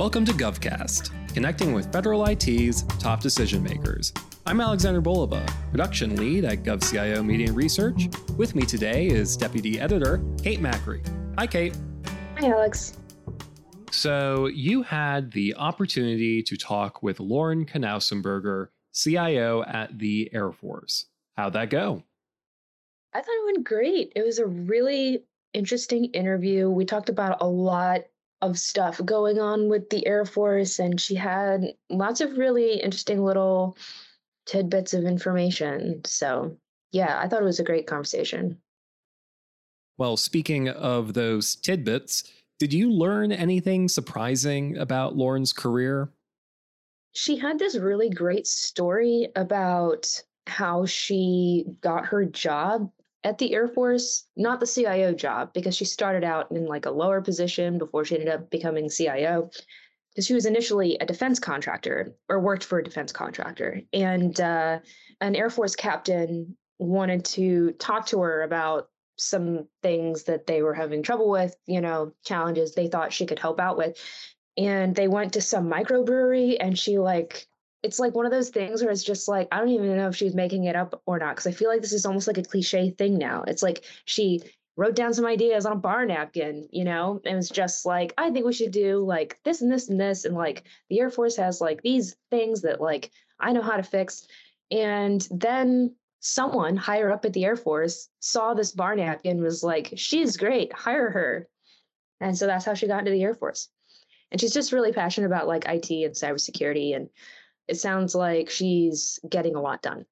Welcome to GovCast, connecting with federal IT's top decision makers. I'm Alexander Bolova, production lead at GovCIO Media Research. With me today is Deputy Editor Kate Macri. Hi, Kate. Hi, Alex. So, you had the opportunity to talk with Lauren Knausenberger, CIO at the Air Force. How'd that go? I thought it went great. It was a really interesting interview. We talked about a lot of stuff going on with the Air Force, and she had lots of really interesting little tidbits of information. So, yeah, I thought it was a great conversation. Well, speaking of those tidbits, did you learn anything surprising about Lauren's career? She had this really great story about how she got her job at the Air Force, not the CIO job, because she started out in like a lower position before she ended up becoming CIO. Because she was initially a defense contractor or worked for a defense contractor. And uh, an Air Force captain wanted to talk to her about some things that they were having trouble with, you know, challenges they thought she could help out with. And they went to some microbrewery and she like it's like one of those things where it's just like I don't even know if she's making it up or not because I feel like this is almost like a cliche thing now. It's like she wrote down some ideas on a bar napkin, you know, and it's just like I think we should do like this and this and this and like the Air Force has like these things that like I know how to fix. And then someone higher up at the Air Force saw this bar napkin was like, she's great, hire her. And so that's how she got into the Air Force. And she's just really passionate about like IT and cybersecurity and it sounds like she's getting a lot done.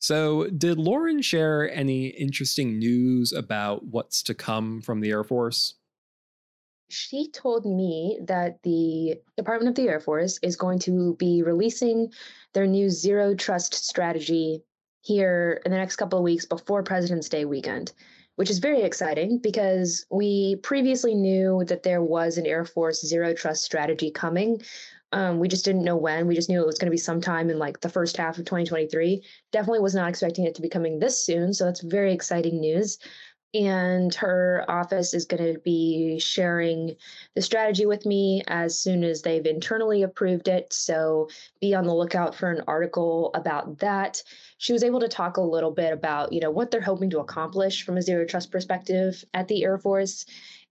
So, did Lauren share any interesting news about what's to come from the Air Force? She told me that the Department of the Air Force is going to be releasing their new zero trust strategy here in the next couple of weeks before President's Day weekend, which is very exciting because we previously knew that there was an Air Force zero trust strategy coming, um, we just didn't know when. We just knew it was going to be sometime in like the first half of 2023. Definitely was not expecting it to be coming this soon. So that's very exciting news. And her office is going to be sharing the strategy with me as soon as they've internally approved it. So be on the lookout for an article about that. She was able to talk a little bit about, you know, what they're hoping to accomplish from a zero trust perspective at the Air Force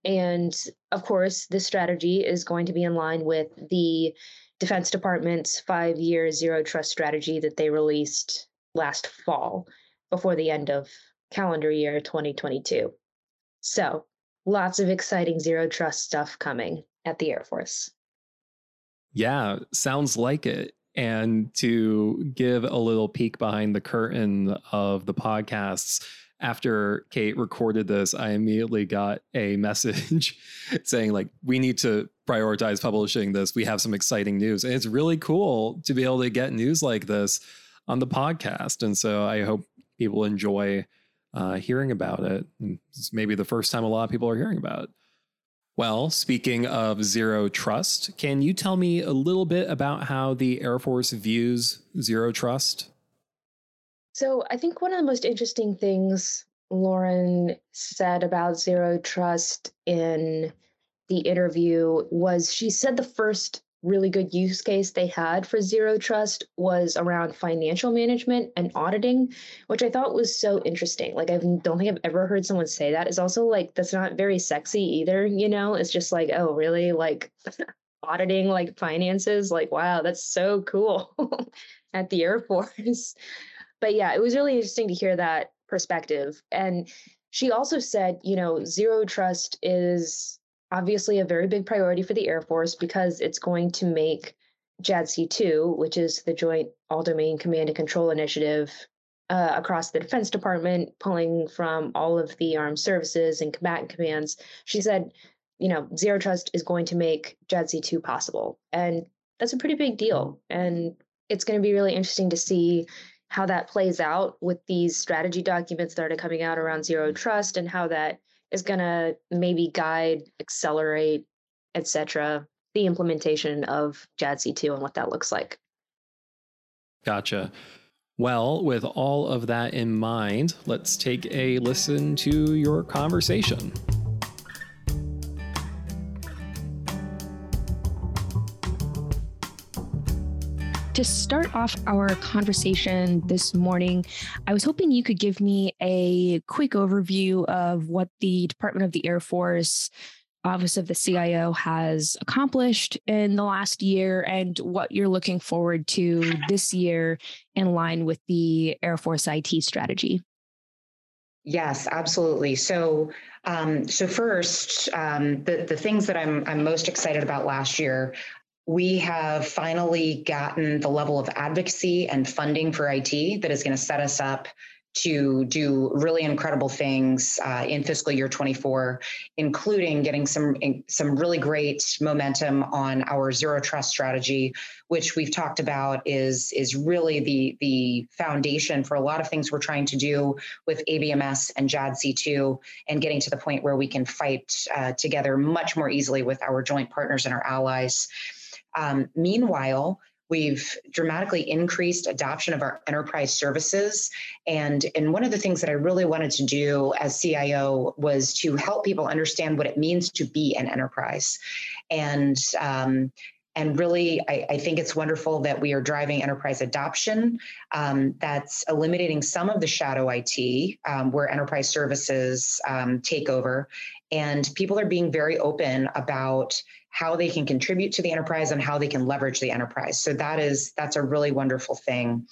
and of course, this strategy is going to be in line with the Defense Department's five year zero trust strategy that they released last fall before the end of calendar year 2022. So, lots of exciting zero trust stuff coming at the Air Force. Yeah, sounds like it. And to give a little peek behind the curtain of the podcasts, after Kate recorded this, I immediately got a message saying, like, we need to prioritize publishing this. We have some exciting news. And it's really cool to be able to get news like this on the podcast. And so I hope people enjoy uh, hearing about it. It's maybe the first time a lot of people are hearing about it. Well, speaking of zero trust, can you tell me a little bit about how the Air Force views zero trust? So I think one of the most interesting things Lauren said about zero trust in the interview was she said the first really good use case they had for zero trust was around financial management and auditing, which I thought was so interesting. Like I don't think I've ever heard someone say that. It's also like that's not very sexy either, you know? It's just like, oh, really? Like auditing like finances? Like wow, that's so cool at the Air Force but yeah, it was really interesting to hear that perspective. And she also said, you know, zero trust is obviously a very big priority for the Air Force because it's going to make JADC2, which is the Joint All Domain Command and Control Initiative uh, across the Defense Department, pulling from all of the armed services and combatant commands. She said, you know, zero trust is going to make JADC2 possible. And that's a pretty big deal. And it's going to be really interesting to see how that plays out with these strategy documents that are coming out around zero mm-hmm. trust and how that is going to maybe guide, accelerate, etc., the implementation of JADC2 and what that looks like. Gotcha. Well, with all of that in mind, let's take a listen to your conversation. To start off our conversation this morning, I was hoping you could give me a quick overview of what the Department of the Air Force Office of the CIO has accomplished in the last year and what you're looking forward to this year in line with the Air Force IT strategy. Yes, absolutely. So, um, so first, um, the the things that I'm I'm most excited about last year, we have finally gotten the level of advocacy and funding for IT that is going to set us up to do really incredible things uh, in fiscal year 24, including getting some some really great momentum on our zero trust strategy, which we've talked about is is really the the foundation for a lot of things we're trying to do with ABMS and JADC2, and getting to the point where we can fight uh, together much more easily with our joint partners and our allies. Um, meanwhile, We've dramatically increased adoption of our enterprise services. And, and one of the things that I really wanted to do as CIO was to help people understand what it means to be an enterprise. And um, and really, I, I, think it's wonderful that we are driving enterprise adoption. Um, that's eliminating some of the shadow IT um, where enterprise services um, take over. And people are being very open about how they can contribute to the enterprise and how they can leverage the enterprise. So that is that's a really wonderful thing.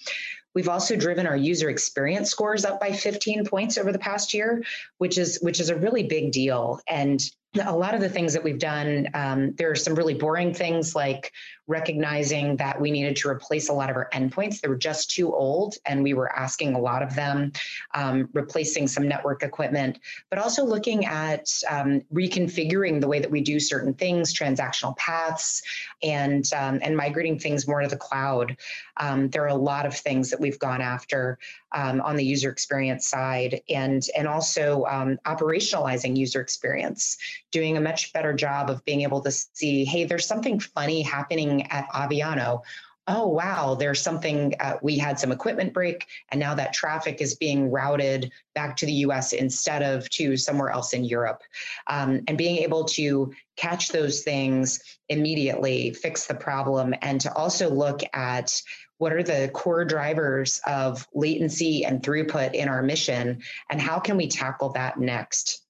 We've also driven our user experience scores up by 15 points over the past year, which is which is a really big deal. And a lot of the things that we've done, um, there are some really boring things like recognizing that we needed to replace a lot of our endpoints. They were just too old, and we were asking a lot of them, um, replacing some network equipment, but also looking at um, reconfiguring the way that we do certain things, transactional paths, and um, and migrating things more to the cloud. Um, there are a lot of things that we've gone after um, on the user experience side, and and also operationalizing user experience, doing a much better job of being able to see, hey, there's something funny happening at Aviano, oh wow there's something uh, we had some equipment break and now that traffic is being routed back to the us instead of to somewhere else in europe. Um, and being able to catch those things immediately fix the problem and to also look at what are the core drivers of latency and throughput in our mission and how can we tackle that next?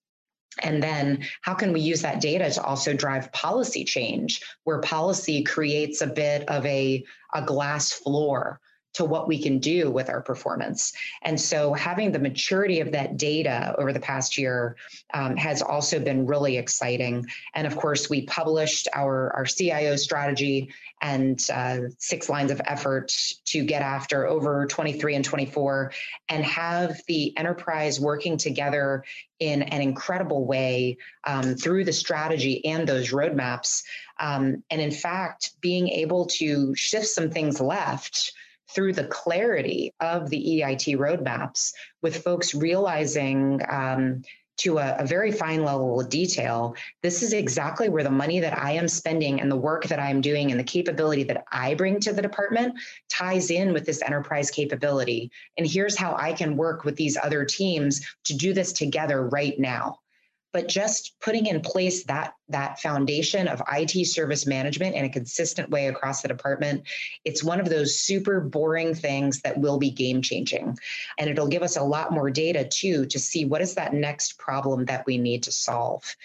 And then how can we use that data to also drive policy change where policy creates a bit of a, a glass floor to what we can do with our performance. And so having the maturity of that data over the past year um, has also been really exciting. And of course, we published our, our CIO strategy and uh, six lines of effort to get after over 23 and 24 and have the enterprise working together in an incredible way um, through the strategy and those roadmaps. Um, and in fact, being able to shift some things left through the clarity of the EIT roadmaps, with folks realizing um, to a, a, very fine level of detail, this is exactly where the money that I am spending and the work that I am doing and the capability that I bring to the department ties in with this enterprise capability. And here's how I can work with these other teams to do this together right now but just putting in place that that foundation of IT service management in a consistent way across the department, it's one of those super boring things that will be game changing. And it'll give us a lot more data too to see what is that next problem that we need to solve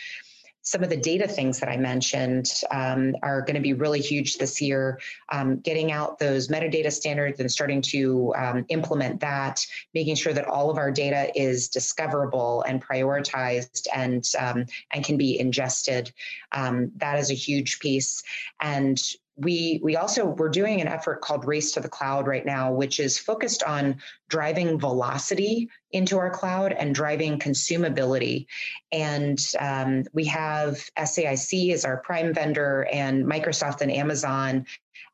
some of the data things that I mentioned um, are going to be really huge this year. Um, getting out those metadata standards and starting to um, implement that, making sure that all of our data is discoverable and prioritized and um, and can be ingested. Um, that is a huge piece. And we we also we're doing an effort called race to the cloud right now which is focused on driving velocity into our cloud and driving consumability. And um, we have saic as our prime vendor and microsoft and amazon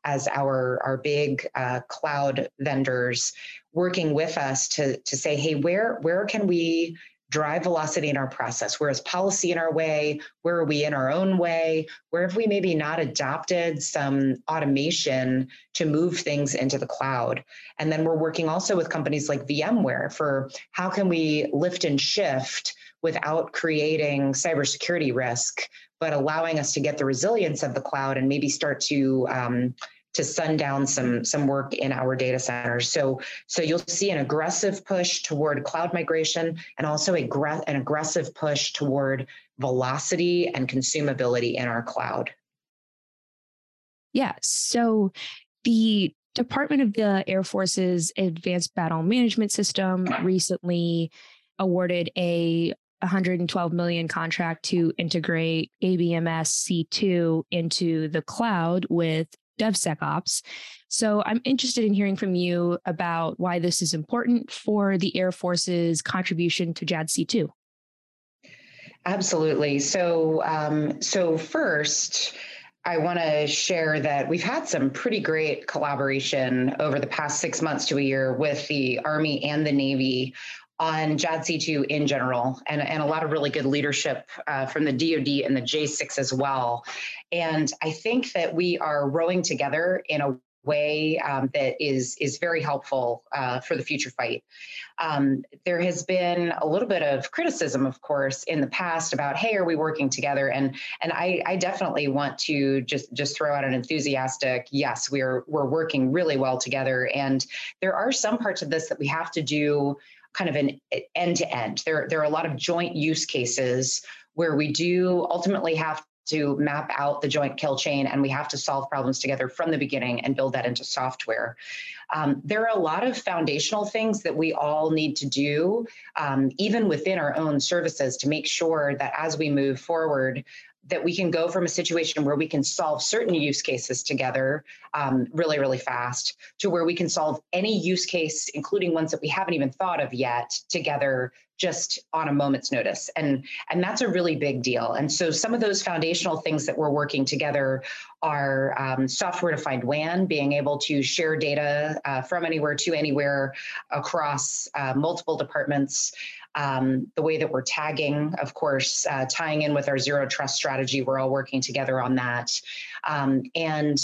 as our our big uh, cloud vendors working with us to to say hey where where can we drive velocity in our process? Where is policy in our way? Where are we in our own way? Where have we maybe not adopted some automation to move things into the cloud? And then we're working also with companies like VMware for how can we lift and shift without creating cybersecurity risk, but allowing us to get the resilience of the cloud and maybe start to um, to sundown some some work in our data centers. So so you'll see an aggressive push toward cloud migration and also a an aggressive push toward velocity and consumability in our cloud. Yeah. So the Department of the Air Force's Advanced Battle Management System recently awarded a 112 million contract to integrate ABMS C2 into the cloud with DevSecOps. So I'm interested in hearing from you about why this is important for the Air Force's contribution to JADC2. Absolutely. So, um, so first, I want to share that we've had some pretty great collaboration over the past six months to a year with the Army and the Navy on JADC2 in general, and, and a lot of really good leadership uh, from the DoD and the J6 as well. And I think that we are rowing together in a way um, that is is very helpful uh, for the future fight. Um, there has been a little bit of criticism, of course, in the past about, hey, are we working together? And and I, I definitely want to just just throw out an enthusiastic yes, we're we're working really well together. And there are some parts of this that we have to do kind of an end to end. There there are a lot of joint use cases where we do ultimately have to map out the joint kill chain and we have to solve problems together from the beginning and build that into software. Um, there are a lot of foundational things that we all need to do, um, even within our own services, to make sure that as we move forward, that we can go from a situation where we can solve certain use cases together um, really, really fast to where we can solve any use case, including ones that we haven't even thought of yet, together just on a moment's notice. And and that's a really big deal. And so some of those foundational things that we're working together are um, software defined wan being able to share data uh, from anywhere to anywhere across uh, multiple departments um, the way that we're tagging of course uh, tying in with our zero trust strategy we're all working together on that. Um, and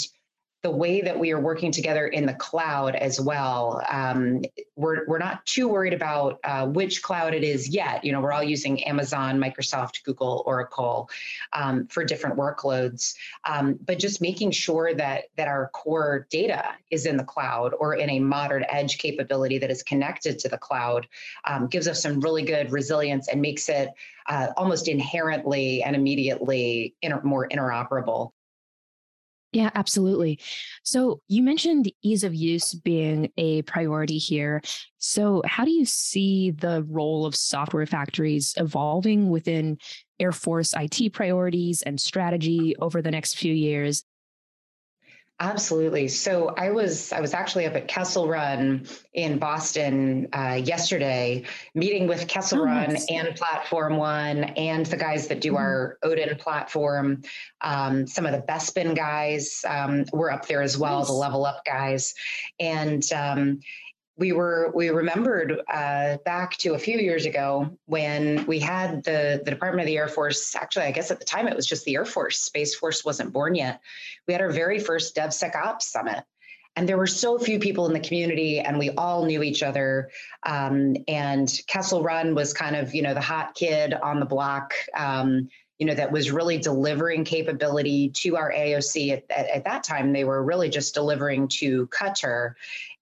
the way that we are working together in the cloud as well. Um, we're, we're not too worried about uh, which cloud it is yet. You know, we're all using Amazon, Microsoft, Google, Oracle um, for different workloads, um, but just making sure that that our core data is in the cloud or in a modern edge capability that is connected to the cloud um, gives us some really good resilience and makes it uh, almost inherently and immediately inter- more interoperable. Yeah, absolutely. So you mentioned ease of use being a priority here. So, how do you see the role of software factories evolving within Air Force IT priorities and strategy over the next few years? Absolutely. So I was I was actually up at Kessel Run in Boston uh, yesterday, meeting with Kessel oh, Run nice. and Platform One and the guys that do mm-hmm. our Odin platform. Um, some of the Bespin guys um, were up there as well, nice. the Level Up guys, and um, we were we remembered uh, back to a few years ago when we had the the Department of the Air Force. Actually, I guess at the time it was just the Air Force. Space Force wasn't born yet. We had our very first DevSecOps summit, and there were so few people in the community, and we all knew each other. Um, and Kessel Run was kind of you know the hot kid on the block. Um, you know that was really delivering capability to our AOC at, at, at, that time they were really just delivering to Qatar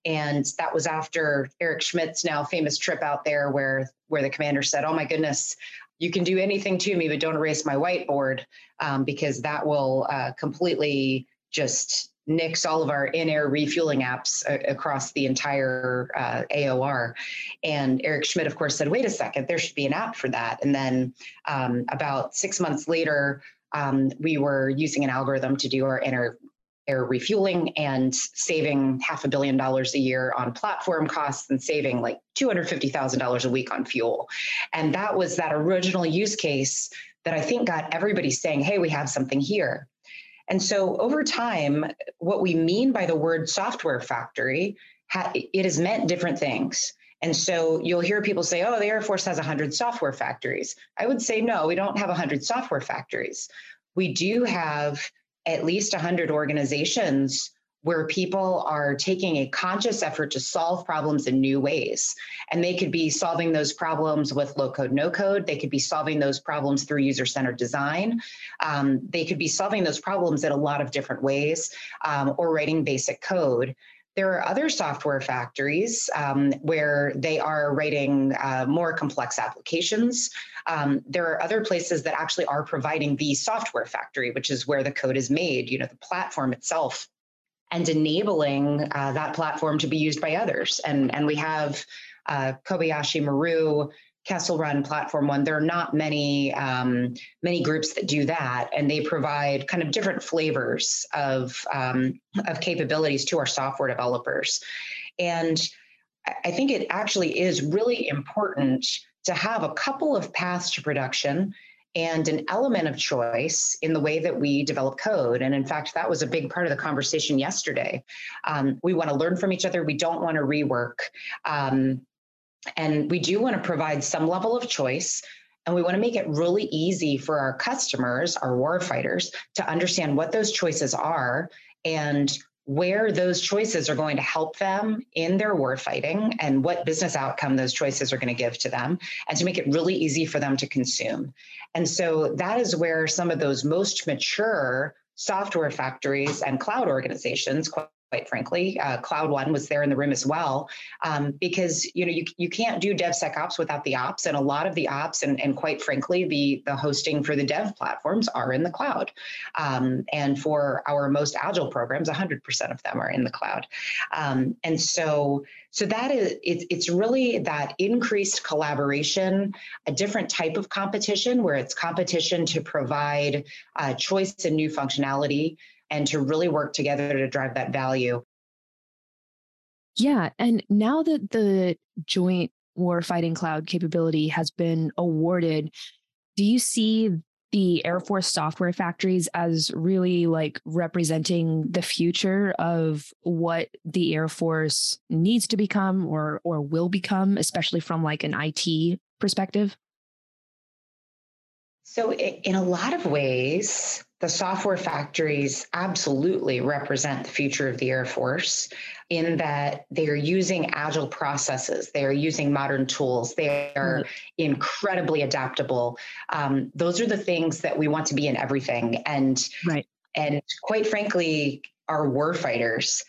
and that was after Eric Schmidt's now famous trip out there where where the commander said, "Oh my goodness, you can do anything to me, but don't erase my whiteboard um, because that will uh, completely just nix all of our in-air refueling apps uh, across the entire uh, AOR. And Eric Schmidt, of course, said, "Wait a second, there should be an app for that." And then um, about six months later. Um, we were using an algorithm to do our inner air refueling and saving half a billion dollars a year on platform costs and saving like $250,000 a week on fuel. And that was that original use case that I think got everybody saying, hey, we have something here. And so over time, what we mean by the word software factory, it has meant different things. And so you'll hear people say, oh, the Air Force has 100 software factories. I would say, no, we don't have 100 software factories. We do have at least 100 organizations where people are taking a conscious effort to solve problems in new ways. And they could be solving those problems with low code, no code. They could be solving those problems through user centered design. Um, they could be solving those problems in a lot of different ways um, or writing basic code. There are other software factories um, where they are writing uh, more complex applications. Um, there are other places that actually are providing the software factory, which is where the code is made, you know, the platform itself, and enabling uh, that platform to be used by others. And, and we have uh, Kobayashi Maru Kessel Run Platform One. There are not many um, many groups that do that, and they provide kind of different flavors of um, of capabilities to our software developers. And I think it actually is really important to have a couple of paths to production and an element of choice in the way that we develop code. And in fact, that was a big part of the conversation yesterday. Um, we want to learn from each other. We don't want to rework. Um, and we do want to provide some level of choice. And we want to make it really easy for our customers, our warfighters, to understand what those choices are and where those choices are going to help them in their warfighting and what business outcome those choices are going to give to them, and to make it really easy for them to consume. And so that is where some of those most mature software factories and cloud organizations, quite frankly. Uh, Cloud One was there in the room as well, um, because you know you, you can't do DevSecOps without the ops, and a lot of the ops and, and quite frankly the the hosting for the dev platforms are in the cloud, um, and for our most agile programs, 100% of them are in the cloud, um, and so so that is it's it's really that increased collaboration, a different type of competition where it's competition to provide uh, choice and new functionality and to really work together to drive that value. Yeah. And now that the joint war fighting cloud capability has been awarded, do you see the Air Force software factories as really like representing the future of what the Air Force needs to become or or will become, especially from like an IT perspective? So, in a lot of ways, the software factories absolutely represent the future of the Air Force in that they are using agile processes, they are using modern tools, they are mm-hmm. incredibly adaptable. Um, those are the things that we want to be in everything. And right. and quite frankly, our warfighters,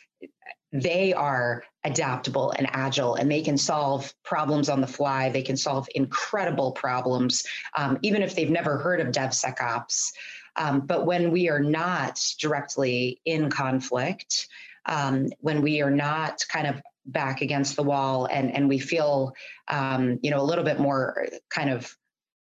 they are adaptable and agile and they can solve problems on the fly. They can solve incredible problems, um, even if they've never heard of DevSecOps. Um, but when we are not directly in conflict, um, when we are not kind of back against the wall and, and we feel, um, you know, a little bit more kind of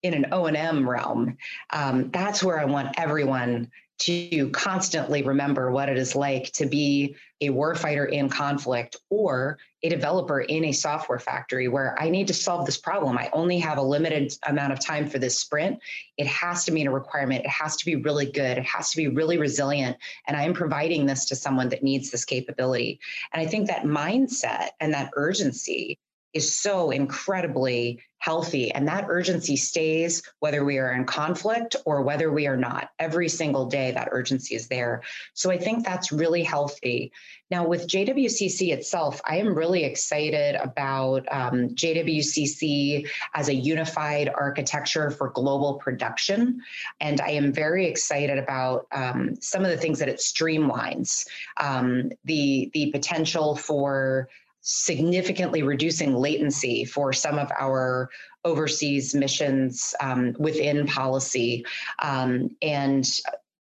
in an O&M realm, um, that's where I want everyone to constantly remember what it is like to be a warfighter in conflict or a developer in a software factory where I need to solve this problem. I only have a limited amount of time for this sprint. It has to meet a requirement. It has to be really good. It has to be really resilient. And I am providing this to someone that needs this capability. And I think that mindset and that urgency is so incredibly healthy. And that urgency stays whether we are in conflict or whether we are not. Every single day, that urgency is there. So I think that's really healthy. Now, with JWCC itself, I am really excited about um, JWCC as a unified architecture for global production. And I am very excited about um, some of the things that it streamlines, um, the, the potential for significantly reducing latency for some of our overseas missions um, within policy um, and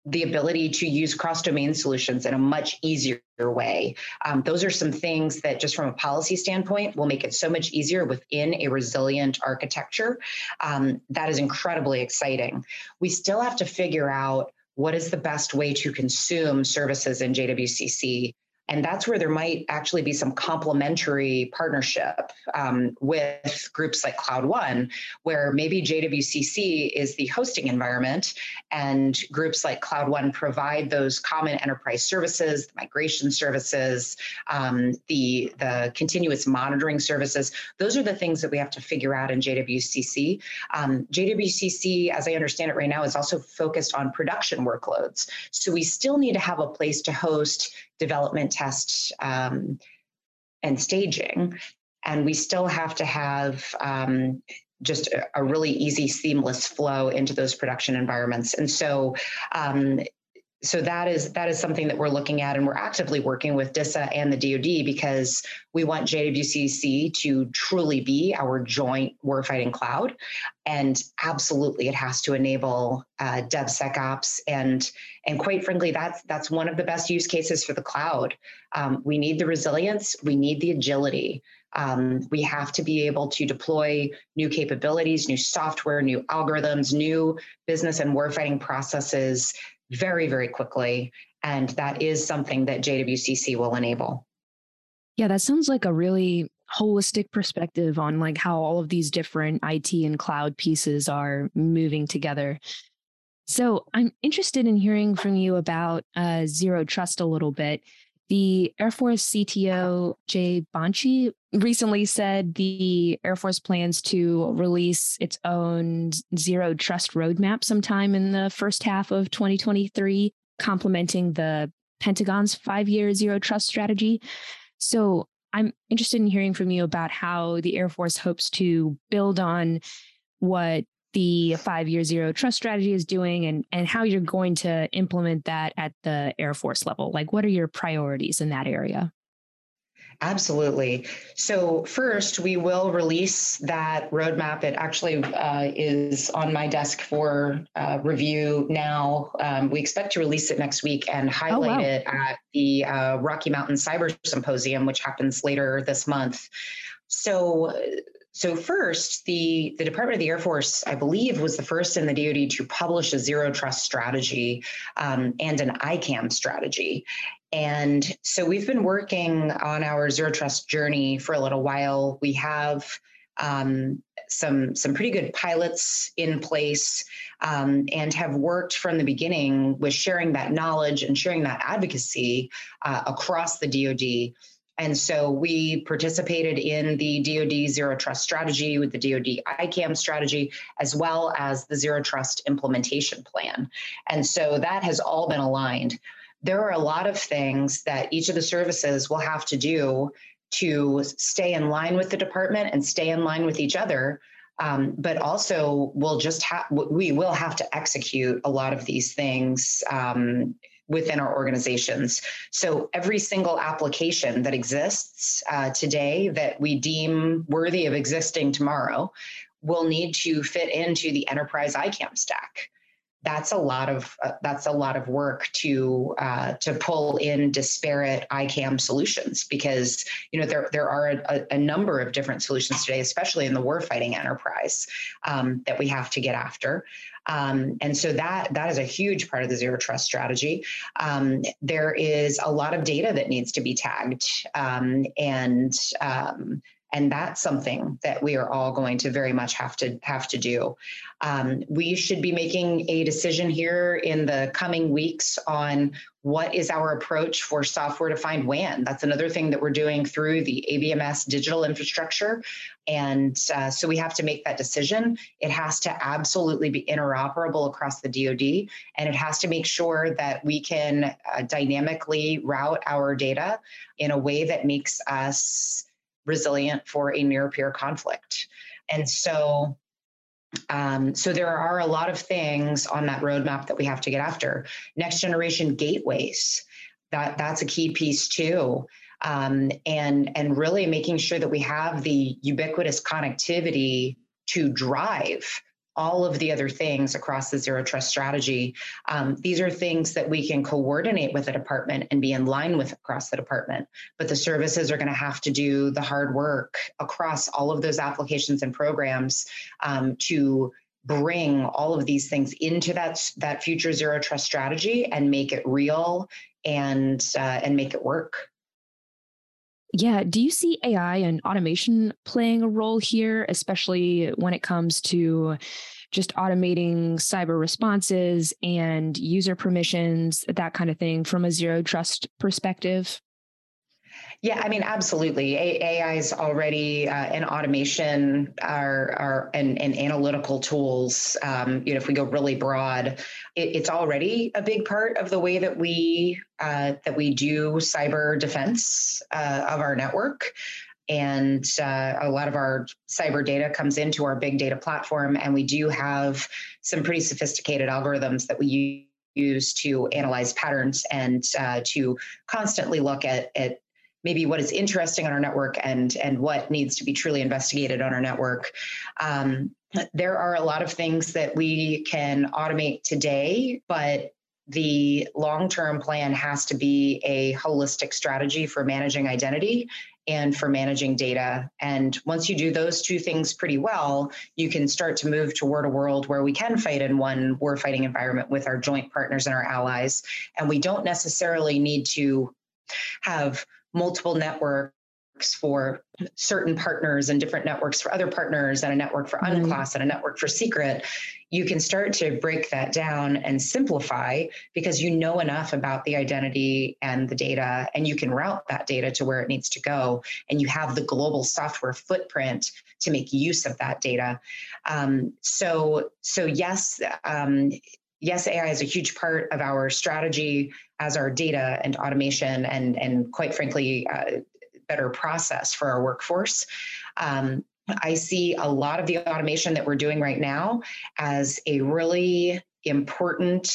the ability to use cross domain solutions in a much easier way. Um, those are some things that, just from a policy standpoint, will make it so much easier within a resilient architecture. Um, that is incredibly exciting. We still have to figure out what is the best way to consume services in JWCC And that's where there might actually be some complementary partnership um, with groups like Cloud One, where maybe JWCC is the hosting environment and groups like Cloud One provide those common enterprise services, the migration services, um, the, the continuous monitoring services. Those are the things that we have to figure out in JWCC. Um, JWCC, as I understand it right now, is also focused on production workloads. So we still need to have a place to host development tests um, and staging. And we still have to have um, just a, a, really easy, seamless flow into those production environments. And so um, so that is that is something that we're looking at and we're actively working with DISA and the DoD because we want JWCC to truly be our joint warfighting cloud and absolutely it has to enable uh, DevSecOps and and quite frankly that's that's one of the best use cases for the cloud. Um, we need the resilience, we need the agility. Um, we have to be able to deploy new capabilities, new software, new algorithms, new business and warfighting processes very, very quickly. And that is something that JWCC will enable. Yeah, that sounds like a really holistic perspective on like how all of these different IT and cloud pieces are moving together. So I'm interested in hearing from you about uh, zero trust a little bit. The Air Force CTO Jay Bonci recently said the Air Force plans to release its own zero trust roadmap sometime in the first half of 2023, complementing the Pentagon's five year zero trust strategy. So I'm interested in hearing from you about how the Air Force hopes to build on what the five year zero trust strategy is doing and, and how you're going to implement that at the Air Force level. Like, what are your priorities in that area? Absolutely. So, first, we will release that roadmap. It actually uh, is on my desk for uh, review now. Um, we expect to release it next week and highlight oh, wow. it at the uh, Rocky Mountain Cyber Symposium, which happens later this month. So, so first, the, the Department of the Air Force, I believe, was the first in the DoD to publish a zero trust strategy um, and an ICAM strategy. And so we've been working on our zero trust journey for a little while. We have um, some some pretty good pilots in place um, and have worked from the beginning with sharing that knowledge and sharing that advocacy uh, across the DoD and so we participated in the DoD Zero Trust strategy with the DoD ICAM strategy, as well as the Zero Trust implementation plan. And so that has all been aligned. There are a lot of things that each of the services will have to do to stay in line with the department and stay in line with each other. Um, but also, we'll just have we will have to execute a lot of these things um, within our organizations. So every single application that exists uh, today that we deem worthy of existing tomorrow will need to fit into the enterprise ICAM stack. That's a lot of uh, that's a lot of work to uh, to pull in disparate ICAM solutions because you know there there are a, a number of different solutions today, especially in the warfighting enterprise, um, that we have to get after. Um, and so that that is a huge part of the zero trust strategy. Um, there is a lot of data that needs to be tagged, um, and um, and that's something that we are all going to very much have to have to do. Um, we should be making a decision here in the coming weeks on what is our approach for software defined WAN. That's another thing that we're doing through the ABMS digital infrastructure. And uh, so we have to make that decision. It has to absolutely be interoperable across the DoD, and it has to make sure that we can uh, dynamically route our data in a way that makes us resilient for a near peer conflict. And so um, so there are a lot of things on that roadmap that we have to get after. Next generation gateways, that that's a key piece too. Um, and and really making sure that we have the ubiquitous connectivity to drive all of the other things across the zero trust strategy. Um, these are things that we can coordinate with the department and be in line with across the department. But the services are going to have to do the hard work across all of those applications and programs um, to bring all of these things into that that future zero trust strategy and make it real and uh, and make it work. Yeah. Do you see AI and automation playing a role here, especially when it comes to just automating cyber responses and user permissions, that kind of thing from a zero trust perspective? Yeah, I mean, absolutely. AI is already uh, and automation are, are and, and analytical tools. Um, you know, if we go really broad, it, it's already a big part of the way that we uh, that we do cyber defense uh, of our network. And uh, a lot of our cyber data comes into our big data platform, and we do have some pretty sophisticated algorithms that we use to analyze patterns and uh, to constantly look at, at maybe what is interesting on our network and and what needs to be truly investigated on our network. Um, there are a lot of things that we can automate today, but the long term plan has to be a holistic strategy for managing identity and for managing data. And once you do those two things pretty well, you can start to move toward a world where we can fight in one war fighting environment with our joint partners and our allies. And we don't necessarily need to have multiple networks for certain partners and different networks for other partners and a network for unclass mm-hmm. and a network for secret you can start to break that down and simplify because you know enough about the identity and the data and you can route that data to where it needs to go and you have the global software footprint to make use of that data um, so so yes um, yes, AI is a huge part of our strategy as our data and automation and, and quite frankly, uh, better process for our workforce. Um, I see a lot of the automation that we're doing right now as a really important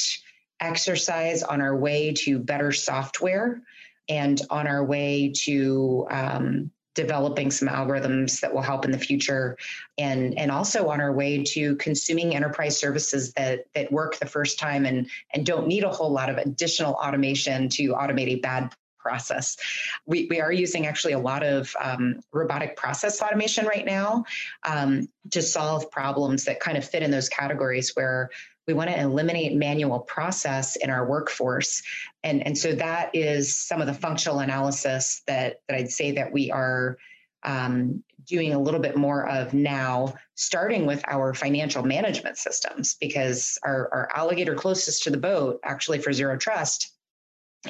exercise on our way to better software and on our way to um, developing some algorithms that will help in the future and and also on our way to consuming enterprise services that that work the first time and and don't need a whole lot of additional automation to automate a bad process. We, we are using actually a lot of um, robotic process automation right now um, to solve problems that kind of fit in those categories where we want to eliminate manual process in our workforce. And, and so that is some of the functional analysis that, that I'd say that we are um, doing a little bit more of now, starting with our financial management systems, because our, our alligator closest to the boat, actually for zero trust,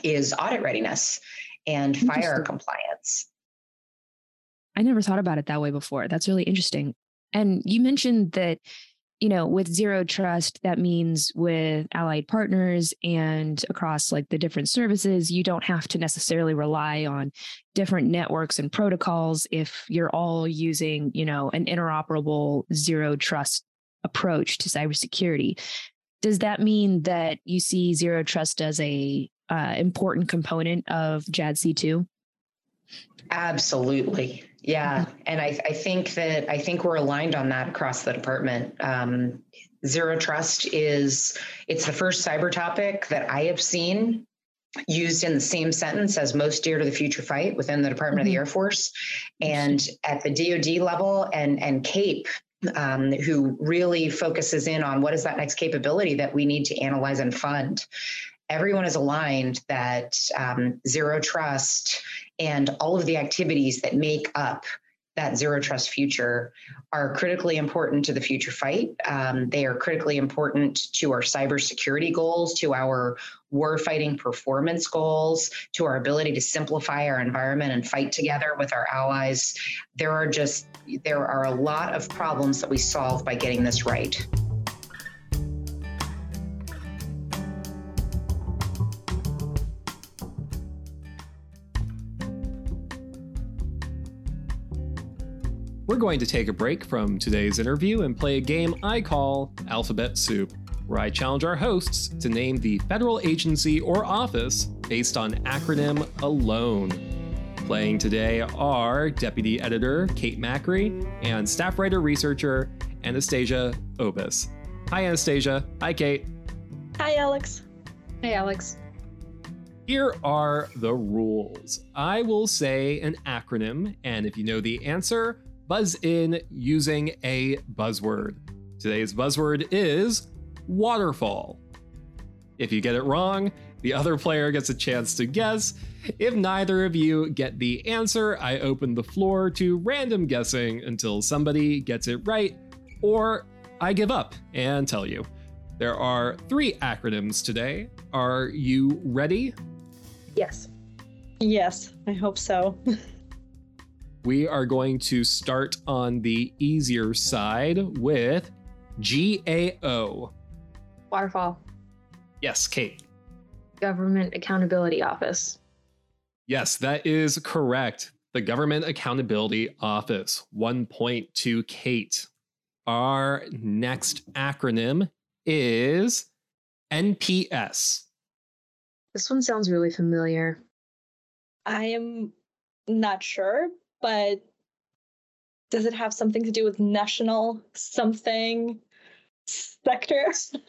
is audit readiness and FIAR compliance. I never thought about it that way before. That's really interesting. And you mentioned that you know, with zero trust, that means with allied partners and across like the different services, you don't have to necessarily rely on different networks and protocols if you're all using, you know, an interoperable zero trust approach to cybersecurity. Does that mean that you see zero trust as a uh, important component of JADC2? Absolutely. Yeah. And I, I think that I think we're aligned on that across the department. Um, zero trust is it's the first cyber topic that I have seen used in the same sentence as most dear to the future fight within the Department mm-hmm. of the mm-hmm. Air Force. And at the DoD level and and CAPE, um, who really focuses in on what is that next capability that we need to analyze and fund. Everyone is aligned that um, zero trust and all of the activities that make up that zero trust future are critically important to the future fight. Um, they are critically important to our cybersecurity goals, to our warfighting performance goals, to our ability to simplify our environment and fight together with our allies. There are just there are a lot of problems that we solve by getting this right. We're going to take a break from today's interview and play a game I call Alphabet Soup, where I challenge our hosts to name the federal agency or office based on acronym alone. Playing today are Deputy Editor Kate Macri and Staff Writer Researcher Anastasia Obis. Hi, Anastasia. Hi, Kate. Hi, Alex. Hey, Alex. Here are the rules. I will say an acronym, and if you know the answer, buzz in using a buzzword. Today's buzzword is waterfall. If you get it wrong, The other player gets a chance to guess. If neither of you get the answer, I open the floor to random guessing until somebody gets it right, or I give up and tell you. There are three acronyms today. Are you ready? Yes. Yes, I hope so. We are going to start on the easier side with GAO. Waterfall. Yes, Kate. Government Accountability Office. Yes, that is correct. The Government Accountability Office. One point to Kate. Our next acronym is NPS. This one sounds really familiar. I am not sure, but does it have something to do with national something sector?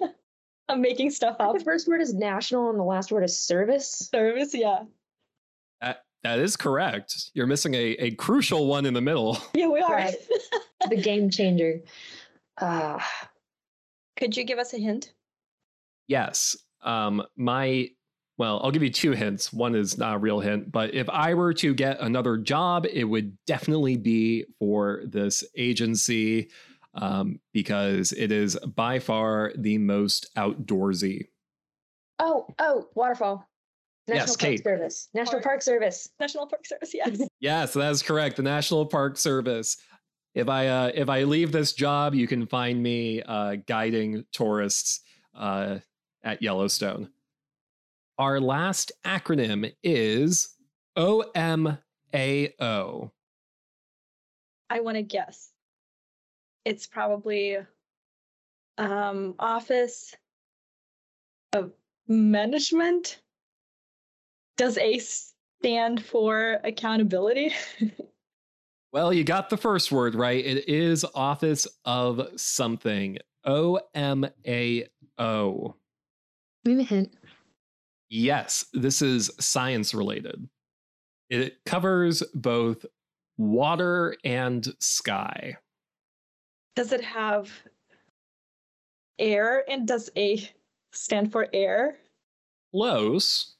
I'm making stuff up. The first word is national and the last word is service. Service, yeah. That, that is correct. You're missing a, a crucial one in the middle. Yeah, we are. Right. the game changer. Uh, Could you give us a hint? Yes. Um, my well, I'll give you two hints. One is not a real hint, but if I were to get another job, it would definitely be for this agency um, because it is by far the most outdoorsy. oh, oh, waterfall. National Yes, Park Kate. Service. National Park. Park Service. National Park Service, yes. Yes, that is correct. The National Park Service. If I uh, if I leave this job, you can find me uh, guiding tourists uh, at Yellowstone. Our last acronym is OMAO. I want to guess. It's probably um office of management. Does A stand for accountability? Well, you got the first word right. It is Office of something. O M A O. Give me a hint. Yes, this is science related. It covers both water and sky. does it have air and does A stand for air? Close.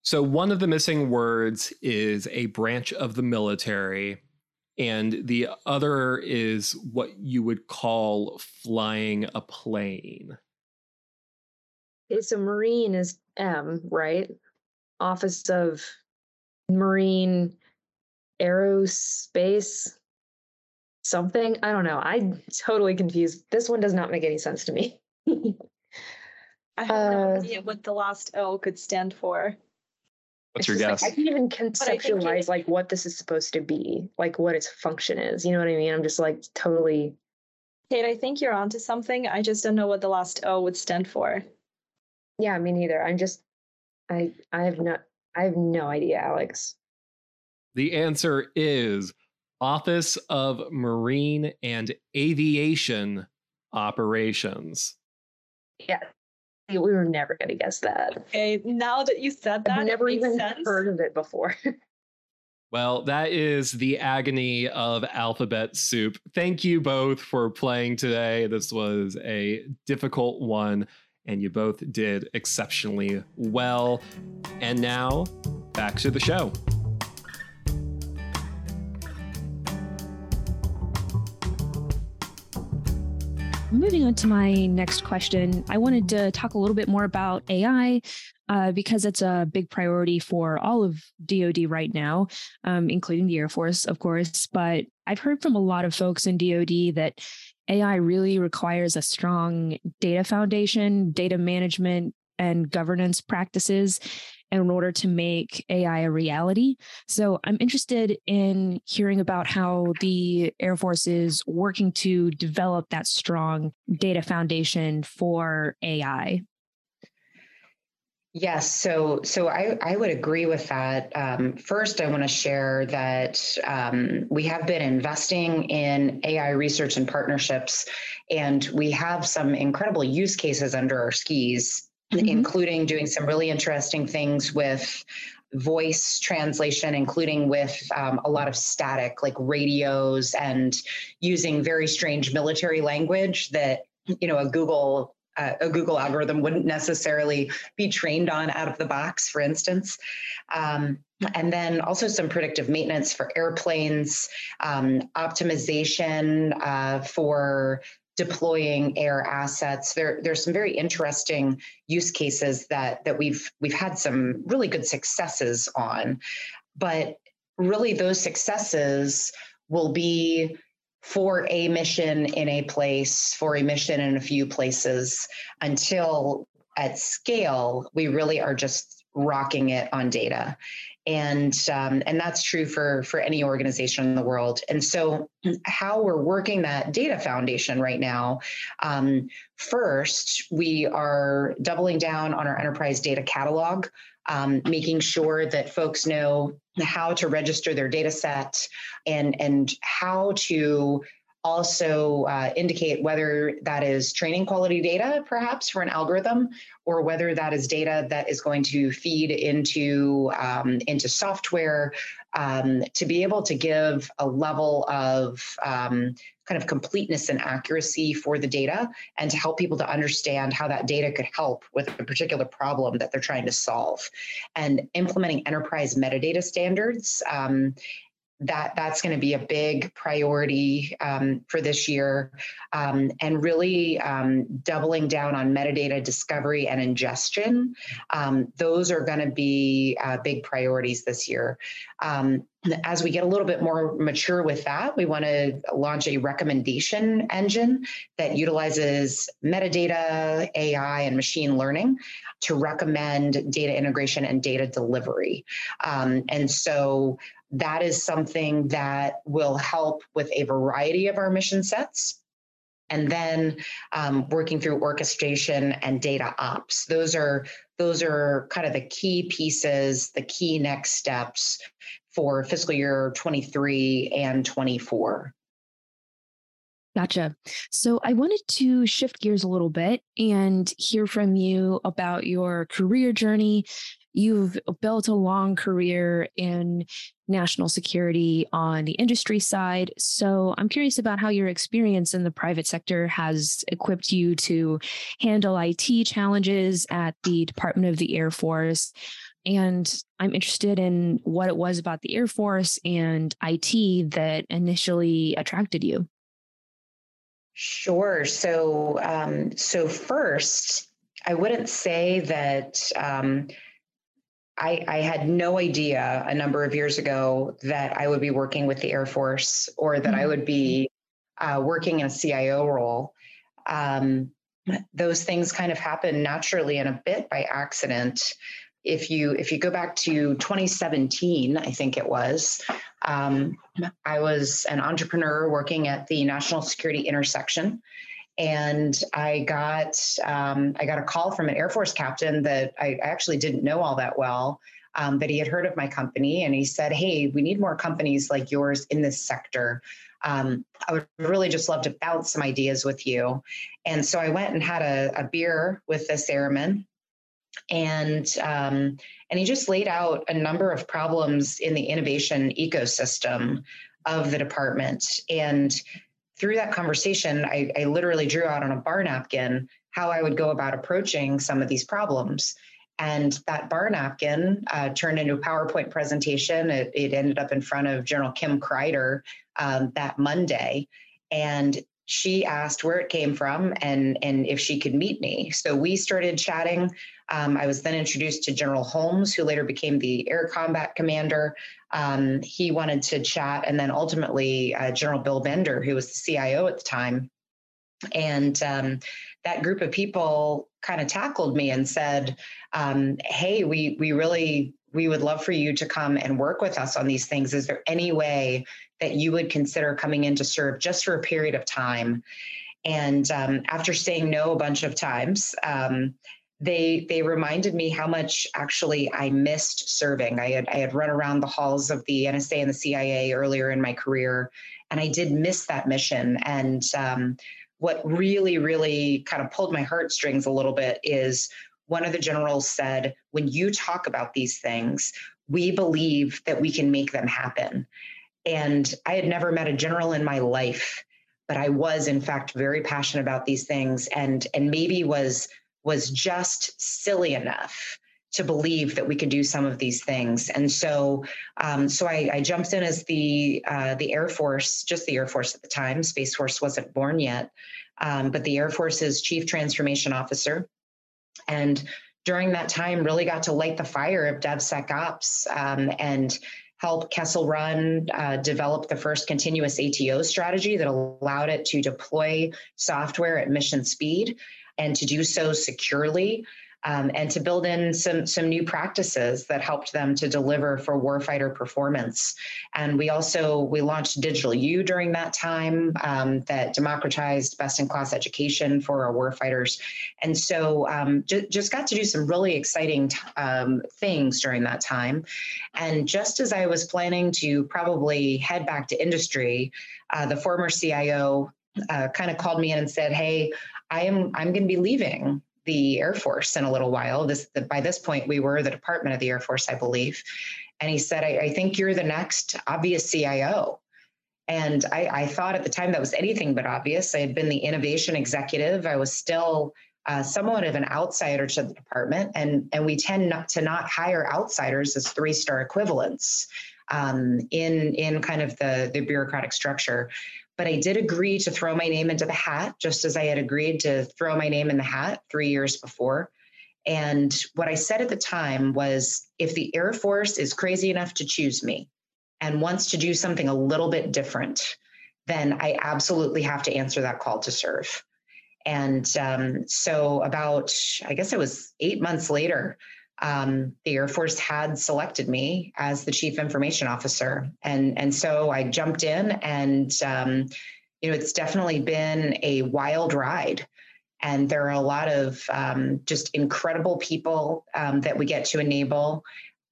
So, one of the missing words is a branch of the military, and the other is what you would call flying a plane. Okay, so Marine is M, right? Office of Marine Aerospace something. I don't know. I'm totally confused. This one does not make any sense to me. I have no Uh, idea what the last O could stand for. What's your guess? like, I can't even I think it- conceptualize like what this is supposed to be, like what its function is. You know what I mean? I'm just like totally. Kate, I think you're onto something. I just don't know what the last O would stand for. Yeah, me neither. I'm just. I I have no I have no idea, Alex. The answer is Office of Marine and Aviation Operations. Yeah, we were never gonna guess that. Okay, now that you said that, I've never makes even sense. heard of it before. Well, that is the agony of alphabet soup. Thank you both for playing today. This was a difficult one, and you both did exceptionally well. And now, back to the show. Moving on to my next question, I wanted to talk a little bit more about AI uh, because it's a big priority for all of DoD right now, um, including the Air Force, of course. But I've heard from a lot of folks in DoD that AI really requires a strong data foundation, data management, and governance practices in order to make AI a reality. So I'm interested in hearing about how the Air Force is working to develop that strong data foundation for AI. Yes, so so I, I would agree with that. Um, first, I want to share that um, we have been investing in AI research and partnerships, and we have some incredible use cases under our skis, Mhm. including doing some really interesting things with voice translation, including with um, a lot of static, like radios, and using very strange military language that you know a Google uh, a Google algorithm wouldn't necessarily be trained on out of the box, for instance. Um, and then also some predictive maintenance for airplanes, um, optimization uh, for deploying air assets. There, there's some very interesting use cases that that we've we've had some really good successes on, but really those successes will be for a mission in a place, for a mission in a few places, until at scale we really are just rocking it on data and um, and that's true for for any organization in the world. And so how we're working that data foundation right now um, first we are doubling down on our enterprise data catalog um, making sure that folks know how to register their data set and and how to also uh, indicate whether that is training quality data, perhaps for an algorithm, or whether that is data that is going to feed into um, into software um, to be able to give a level of um, kind of completeness and accuracy for the data, and to help people to understand how that data could help with a particular problem that they're trying to solve, and implementing enterprise metadata standards um, that that's going to be a big priority um, for this year um, and really um, doubling down on metadata discovery and ingestion um, those are going to be uh, big priorities this year. Um, as we get a little bit more mature with that we want to launch a recommendation engine that utilizes metadata ai and machine learning to recommend data integration and data delivery. Um, and so that is something that will help with a variety of our mission sets. And then um, working through orchestration and data ops. Those are those are kind of the key pieces, the key next steps for fiscal year 23 and 24. Gotcha. So I wanted to shift gears a little bit and hear from you about your career journey You've built a long career in national security on the industry side. So I'm curious about how your experience in the private sector has equipped you to handle IT challenges at the Department of the Air Force. And I'm interested in what it was about the Air Force and IT that initially attracted you. Sure. So, um, so first, I wouldn't say that um, I, I, had no idea a number of years ago that I would be working with the Air Force or that mm-hmm. I would be uh, working in a CIO role. Um, those things kind of happen naturally and a bit by accident. If you if you go back to 2017, I think it was, um, I was an entrepreneur working at the National Security Intersection and I got um, I got a call from an Air Force captain that I actually didn't know all that well, um, but he had heard of my company and he said, "Hey, we need more companies like yours in this sector. Um, I would really just love to bounce some ideas with you." And so I went and had a, a beer with this airman, and um, and he just laid out a number of problems in the innovation ecosystem of the department and through that conversation, I, I literally drew out on a bar napkin how I would go about approaching some of these problems. And that bar napkin uh, turned into a PowerPoint presentation. It, it, ended up in front of General Kim Crider um, that Monday. And she asked where it came from and, and if she could meet me. So we started chatting. Um, I was then introduced to General Holmes, who later became the Air Combat Commander. Um, he wanted to chat, and then ultimately uh, General Bill Bender, who was the CIO at the time. And um, that group of people kind of tackled me and said, um, "Hey, we we really we would love for you to come and work with us on these things. Is there any way that you would consider coming in to serve just for a period of time?" And um, after saying no a bunch of times, um, they they reminded me how much actually I missed serving. I had I had run around the halls of the NSA and the CIA earlier in my career, and I did miss that mission. And um, what really really kind of pulled my heartstrings a little bit is one of the generals said, "When you talk about these things, we believe that we can make them happen." And I had never met a general in my life but I was in fact very passionate about these things and and maybe was was just silly enough to believe that we could do some of these things. And so, um, so I, I, jumped in as the uh, the Air Force, just the Air Force at the time. Space Force wasn't born yet, um, but the Air Force's Chief Transformation Officer, and during that time, really got to light the fire of DevSecOps um, and help Kessel Run uh, develop the first continuous ATO strategy that allowed it to deploy software at mission speed and to do so securely um, and to build in some some new practices that helped them to deliver for warfighter performance. And we also we launched Digital U during that time um, that democratized best in class education for our warfighters. And so um, j- just got to do some really exciting t- um, things during that time. And just as I was planning to probably head back to industry, uh, the former CIO uh, kind of called me in and said, "Hey, I am I'm going to be leaving the Air Force in a little while. This by this point we were the Department of the Air Force, I believe. And he said, I, I think you're the next obvious CIO. And I, I, thought at the time that was anything but obvious. I had been the innovation executive. I was still uh, somewhat of an outsider to the department, and and we tend not to not hire outsiders as three star equivalents um, in in kind of the the bureaucratic structure. But I did agree to throw my name into the hat, just as I had agreed to throw my name in the hat three years before. And what I said at the time was if the Air Force is crazy enough to choose me and wants to do something a little bit different, then I absolutely have to answer that call to serve. And um, so, about, I guess it was eight months later, um, the Air Force had selected me as the chief information officer, and and so I jumped in, and um, you know it's definitely been a wild ride, and there are a lot of um, just incredible people um, that we get to enable.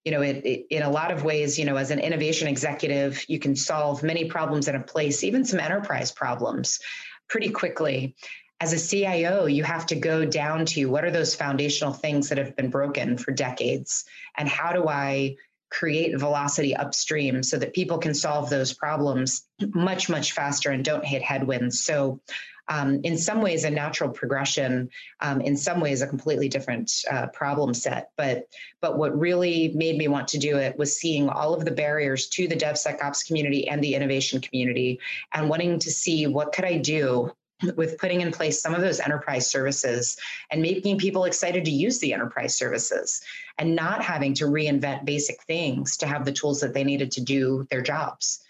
You know, it, it, in a lot of ways, you know, as an innovation executive, you can solve many problems in a place, even some enterprise problems, pretty quickly as a CIO, you have to go down to what are those foundational things that have been broken for decades? And how do I create velocity upstream so that people can solve those problems much, much faster and don't hit headwinds? So, um, in some ways, a natural progression, um, in some ways, a completely different uh, problem set. But, but what really made me want to do it was seeing all of the barriers to the DevSecOps community and the innovation community and wanting to see what could I do with putting in place some of those enterprise services and making people excited to use the enterprise services and not having to reinvent basic things to have the tools that they needed to do their jobs.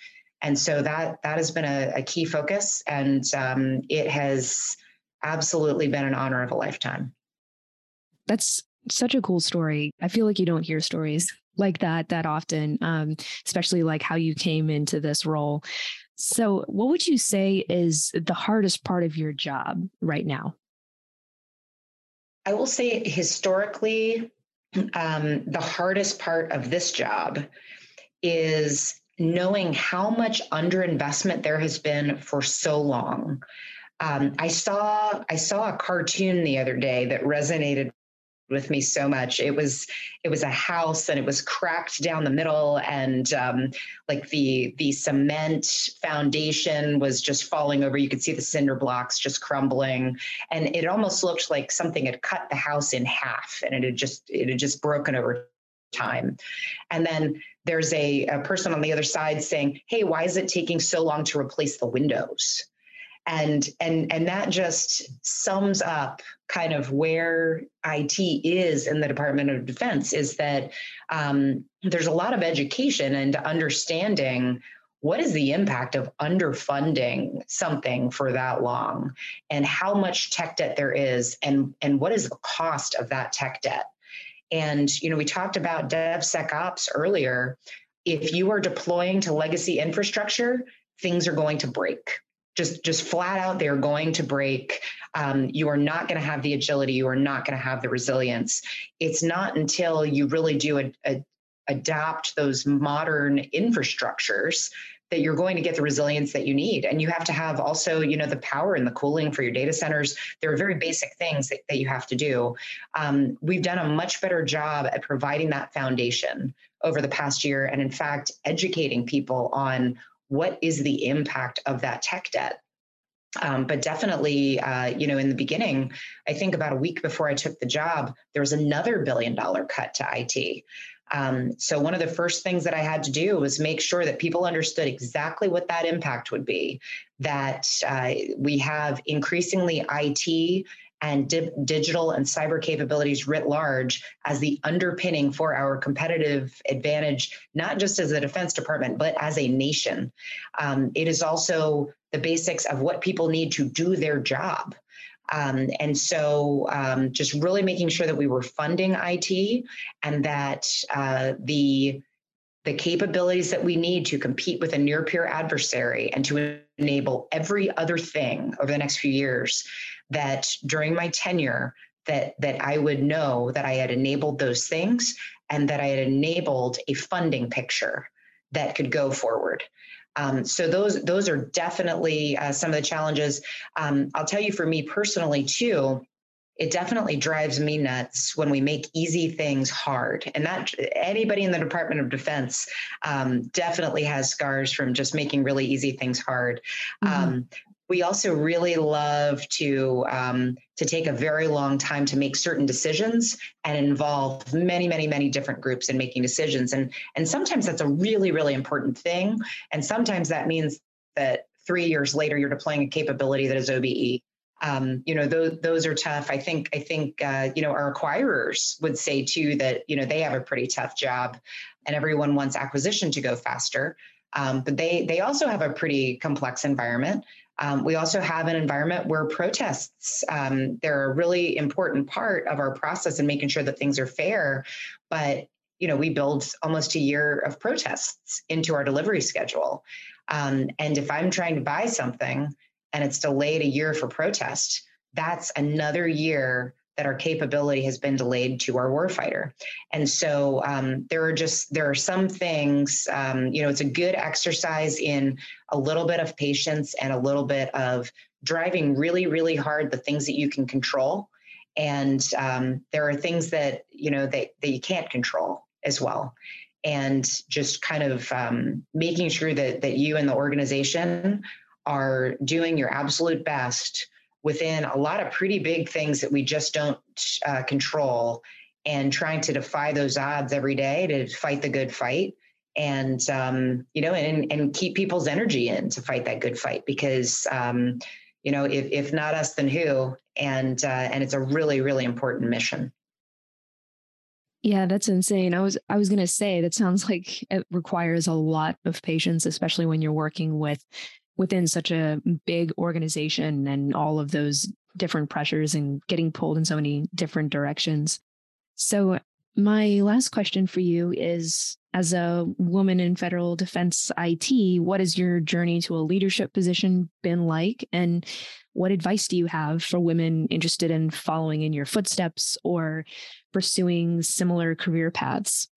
And so that that has been a, a key focus and um, it has absolutely been an honor of a lifetime. That's such a cool story. I feel like you don't hear stories like that that often um, especially like how you came into this role so, what would you say is the hardest part of your job right now? I will say historically, um, the hardest part of this job is knowing how much underinvestment there has been for so long. Um, I saw I saw a cartoon the other day that resonated with me so much. It was it was a house and it was cracked down the middle and um, like the the cement foundation was just falling over. You could see the cinder blocks just crumbling, and it almost looked like something had cut the house in half and it had just it had just broken over time. And then there's a, a person on the other side saying, "Hey, why is it taking so long to replace the windows?" and and and that just sums up kind of where IT is in the Department of Defense is that um, there's a lot of education and understanding what is the impact of underfunding something for that long and how much tech debt there is and and what is the cost of that tech debt. And you know we talked about devsecops earlier. If you are deploying to legacy infrastructure things are going to break just just flat out they're going to break. Um, you are not going to have the agility you are not going to have the resilience. It's not until you really do a, a, adapt those modern infrastructures that you're going to get the resilience that you need. And you have to have also you know the power and the cooling for your data centers. There are very basic things that, that you have to do. Um, we've done a much better job at providing that foundation over the past year and in fact educating people on what is the impact of that tech debt Um, but definitely, uh, you know, in the beginning, I think about a week before I took the job, there was another billion dollar cut to IT. Um, so one of the first things that I had to do was make sure that people understood exactly what that impact would be. That uh, we have increasingly IT and di- digital and cyber capabilities writ large as the underpinning for our competitive advantage, not just as a defense department, but as a nation. Um, it is also the basics of what people need to do their job. Um, and so um, just really making sure that we were funding IT and that uh, the the capabilities that we need to compete with a near peer adversary and to enable every other thing over the next few years that during my tenure that that I would know that I had enabled those things and that I had enabled a funding picture that could go forward. Um, so those those are definitely uh, some of the challenges. Um, I'll tell you, for me personally too, it definitely drives me nuts when we make easy things hard. And that anybody in the Department of Defense um, definitely has scars from just making really easy things hard. Mm-hmm. Um, we also really love to um, to take a very long time to make certain decisions and involve many many many different groups in making decisions and and sometimes that's a really really important thing and sometimes that means that three years later you're deploying a capability that is OBE um, you know those those are tough. I think I think uh, you know our acquirers would say too that you know they have a pretty tough job, and everyone wants acquisition to go faster. Um, but they they also have a pretty complex environment. Um, we also have an environment where protests, um, they're a really important part of our process and making sure that things are fair. But, you know, we build almost a year of protests into our delivery schedule. Um, and if I'm trying to buy something and it's delayed a year for protest, that's another year that our capability has been delayed to our warfighter. And so um, there are just there are some things, um, you know, it's a good exercise in a little bit of patience and a little bit of driving really, really hard the things that you can control. And um, there are things that you know that, that you can't control as well. And just kind of um, making sure that that you and the organization are doing your absolute best within a lot of pretty big things that we just don't uh, control and trying to defy those odds every day to fight the good fight and um, you know and, and keep people's energy in to fight that good fight because um, you know if, if not us then who? And uh, and it's a really really important mission. Yeah that's insane. I was i was going to say that sounds like it requires a lot of patience especially when you're working with within such a big organization and all of those different pressures and getting pulled in so many different directions. So, my last question for you is as a woman in federal defense IT, what has your journey to a leadership position been like? And what advice do you have for women interested in following in your footsteps or pursuing similar career paths?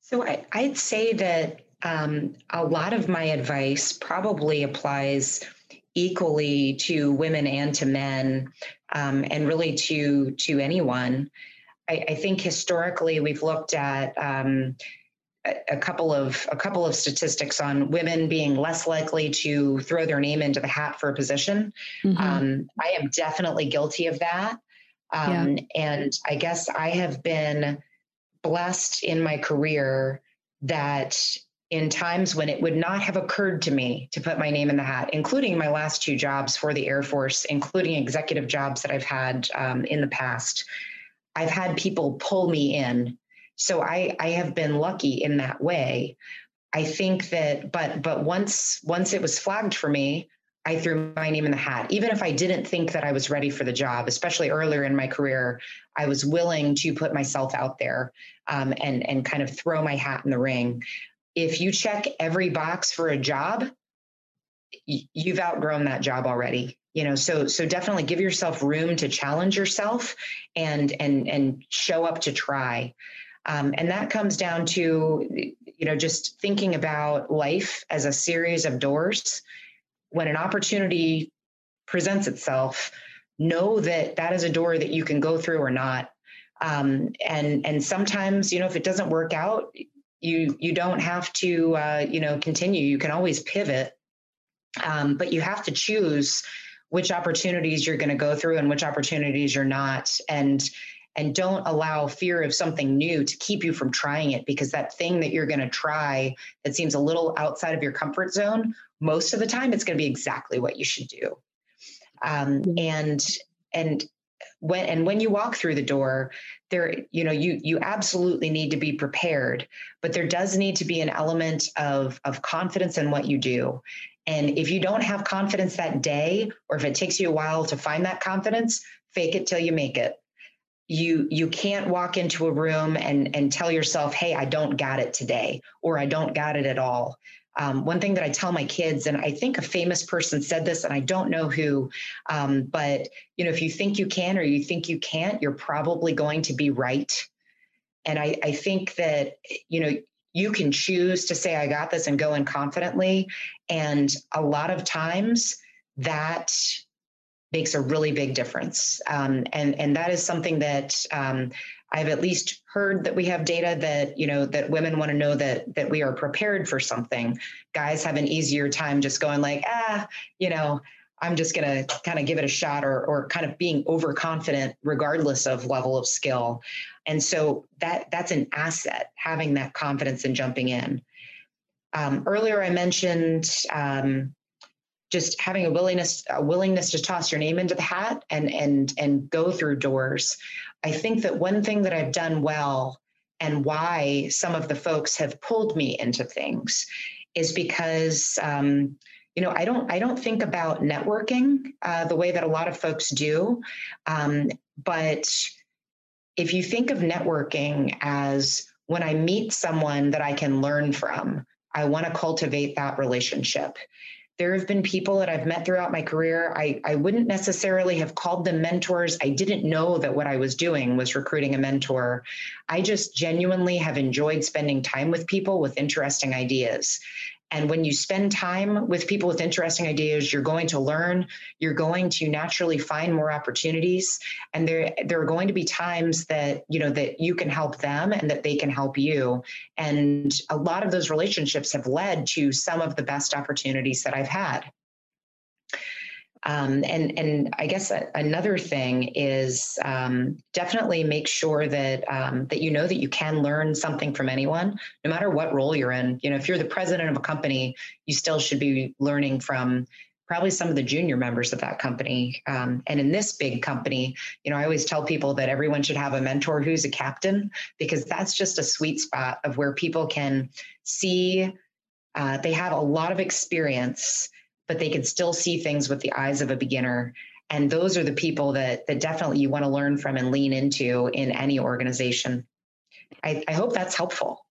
So I, would say that um, a lot of my advice probably applies equally to women and to men, um, and really to to anyone. I, I, think historically we've looked at um, a, a, couple of a couple of statistics on women being less likely to throw their name into the hat for a position. Mm-hmm. Um, I am definitely guilty of that, um, yeah. and I guess I have been blessed in my career that in times when it would not have occurred to me to put my name in the hat, including my last two jobs for the Air Force, including executive jobs that I've had um, in the past. I've had people pull me in. So I, I have been lucky in that way. I think that, but but once once it was flagged for me, I threw my name in the hat. Even if I didn't think that I was ready for the job, especially earlier in my career, I was willing to put myself out there um, and and kind of throw my hat in the ring if you check every box for a job, you've outgrown that job already you know? So so definitely give yourself room to challenge yourself and and and show up to try. Um, and that comes down to you know just thinking about life as a series of doors. When an opportunity presents itself know that that is a door that you can go through or not. Um, and and sometimes you know if it doesn't work out you you don't have to uh, you know continue. You can always pivot Um, but you have to choose which opportunities you're going to go through and which opportunities you're not. And and don't allow fear of something new to keep you from trying it because that thing that you're going to try that seems a little outside of your comfort zone most of the time it's going to be exactly what you should do. Um, and and when and when you walk through the door there you know you you absolutely need to be prepared but there does need to be an element of of confidence in what you do. And if you don't have confidence that day or if it takes you a while to find that confidence fake it till you make it. You you can't walk into a room and and tell yourself hey i don't got it today or i don't got it at all um, one thing that I tell my kids, and I think a famous person said this, and I don't know who, um, but you know, if you think you can or you think you can't, you're probably going to be right. And I, I think that you know you can choose to say I got this and go in confidently, and a lot of times that makes a really big difference. Um, and and that is something that um, I've at least heard that we have data that you know that women want to know that that we are prepared for something. Guys have an easier time just going like, ah, you know, I'm just going to kind of give it a shot or or kind of being overconfident regardless of level of skill. And so that that's an asset having that confidence in jumping in. Um, earlier, I mentioned um, just having a willingness a willingness to toss your name into the hat and and and go through doors. I think that one thing that I've done well and why some of the folks have pulled me into things is because um, you know I don't I don't think about networking uh, the way that a lot of folks do, um, but if you think of networking as when I meet someone that I can learn from, I want to cultivate that relationship there have been people that I've met throughout my career. I, I wouldn't necessarily have called them mentors. I didn't know that what I was doing was recruiting a mentor. I just genuinely have enjoyed spending time with people with interesting ideas. And when you spend time with people with interesting ideas, you're going to learn, you're going to naturally find more opportunities. And there, there are going to be times that, you know, that you can help them and that they can help you. And a lot of those relationships have led to some of the best opportunities that I've had. Um, and and I guess another thing is um, definitely make sure that um, that you know that you can learn something from anyone, no matter what role you're in. You know, if you're the president of a company, you still should be learning from probably some of the junior members of that company. Um, and in this big company, you know, I always tell people that everyone should have a mentor who's a captain because that's just a sweet spot of where people can see. Uh, they have a lot of experience but they can still see things with the eyes of a beginner and those are the people that that definitely you want to learn from and lean into in any organization i, I hope that's helpful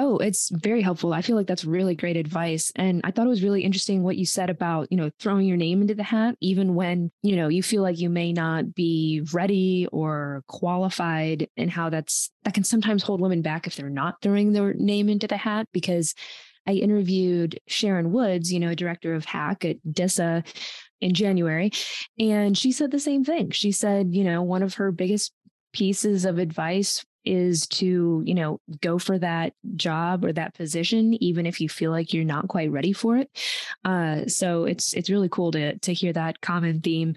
Oh, it's very helpful. I feel like that's really great advice. And I thought it was really interesting what you said about, you know, throwing your name into the hat, even when, you know, you feel like you may not be ready or qualified, and how that's that can sometimes hold women back if they're not throwing their name into the hat because I interviewed Sharon Woods, you know, director of HaCC at DISA in January, and she said the same thing. She said, you know, one of her biggest pieces of advice is to you know go for that job or that position even if you feel like you're not quite ready for it uh, so it's it's really cool to to hear that common theme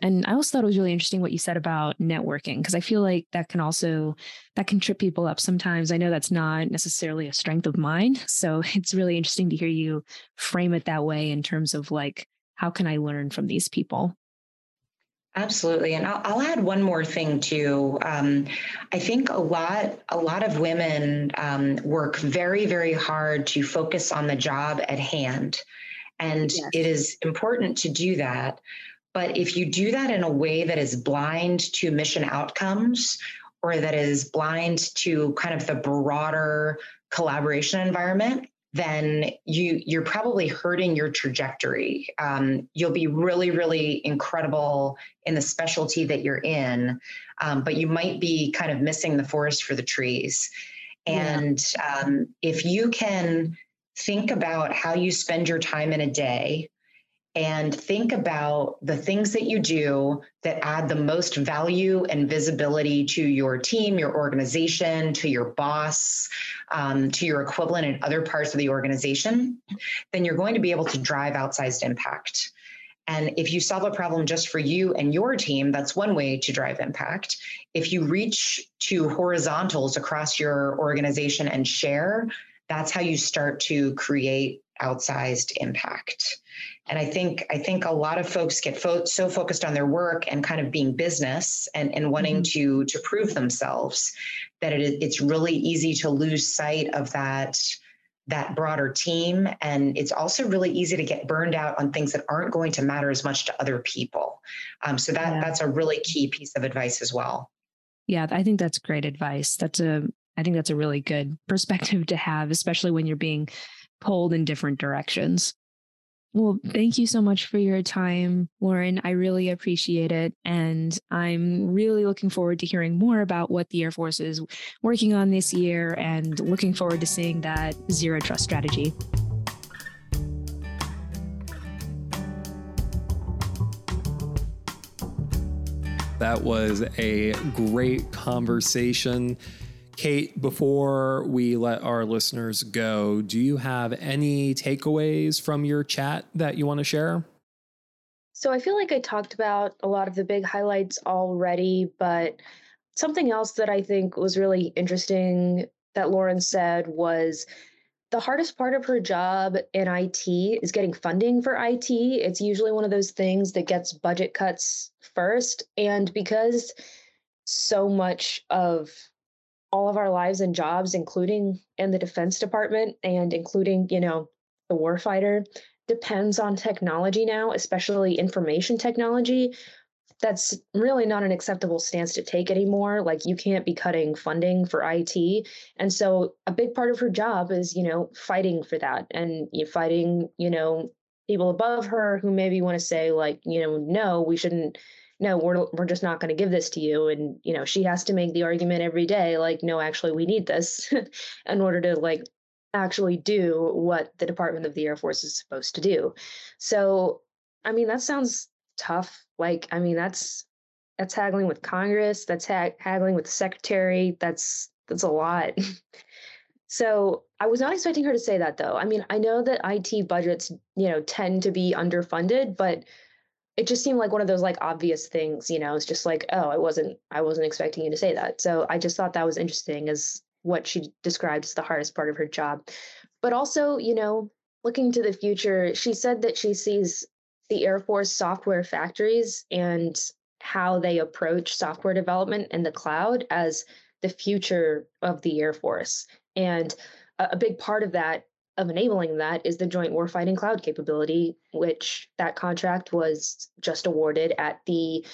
and I also thought it was really interesting what you said about networking because I feel like that can also that can trip people up sometimes. I know that's not necessarily a strength of mine, so it's really interesting to hear you frame it that way in terms of like how can I learn from these people. Absolutely, and I'll, I'll, add one more thing too. Um, I think a lot, a lot of women um, work very, very hard to focus on the job at hand, and yes. it is important to do that. But if you do that in a way that is blind to mission outcomes or that is blind to kind of the broader collaboration environment, then you you're probably hurting your trajectory. Um, you'll be really, really incredible in the specialty that you're in, um, but you might be kind of missing the forest for the trees. And yeah. um, if you can think about how you spend your time in a day and think about the things that you do that add the most value and visibility to your team, your organization, to your boss, um, to your equivalent in other parts of the organization, then you're going to be able to drive outsized impact. And if you solve a problem just for you and your team, that's one way to drive impact. If you reach to horizontals across your organization and share, that's how you start to create outsized impact. And i think i think a lot of folks get fo- so focused on their work and kind of being business and, and wanting mm-hmm. to to prove themselves that it, it's really easy to lose sight of that that broader team. And it's also really easy to get burned out on things that aren't going to matter as much to other people. Um, so that yeah. that's a really key piece of advice as well. Yeah i think that's great advice. That's a i think that's a really good perspective to have especially when you're being pulled in different directions well, thank you so much for your time, Lauren. I really appreciate it. And I'm really looking forward to hearing more about what the Air Force is working on this year and looking forward to seeing that zero trust strategy. That was a great conversation. Kate, before we let our listeners go, do you have any takeaways from your chat that you want to share? So I feel like I talked about a lot of the big highlights already, but something else that I think was really interesting that Lauren said was the hardest part of her job in IT is getting funding for IT. It's usually one of those things that gets budget cuts first. And because so much of all of our lives and jobs, including in the Defense Department and including, you know, the warfighter, depends on technology now, especially information technology. That's really not an acceptable stance to take anymore. Like, you can't be cutting funding for IT. And so, a big part of her job is, you know, fighting for that and fighting, you know, people above her who maybe want to say, like, you know, no, we shouldn't no we're we're just not going to give this to you. And you know she has to make the argument every day like no actually we need this in order to like actually do what the department of the air force is supposed to do. So i mean that sounds tough. Like i mean that's that's haggling with congress that's ha- haggling with the secretary that's that's a lot. So i was not expecting her to say that though. I mean i know that it budgets you know tend to be underfunded but it just seemed like one of those like obvious things you know it's just like oh i wasn't i wasn't expecting you to say that. So i just thought that was interesting as what she described as the hardest part of her job. But also you know looking to the future she said that she sees the air force software factories and how they approach software development in the cloud as the future of the air force. And a, a big part of that of enabling that is the Joint Warfighting Cloud capability, which that contract was just awarded at the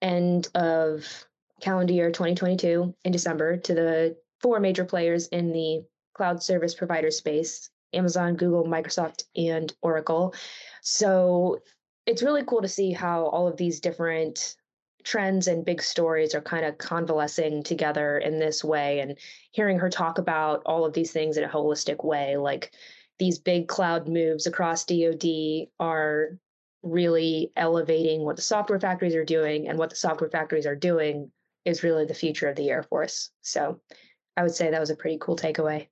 end of calendar year 2022 in December to the four major players in the cloud service provider space Amazon, Google, Microsoft, and Oracle. So it's really cool to see how all of these different trends and big stories are kind of convalescing together in this way and hearing her talk about all of these things in a holistic way like these big cloud moves across DoD are really elevating what the software factories are doing and what the software factories are doing is really the future of the Air Force. So I would say that was a pretty cool takeaway.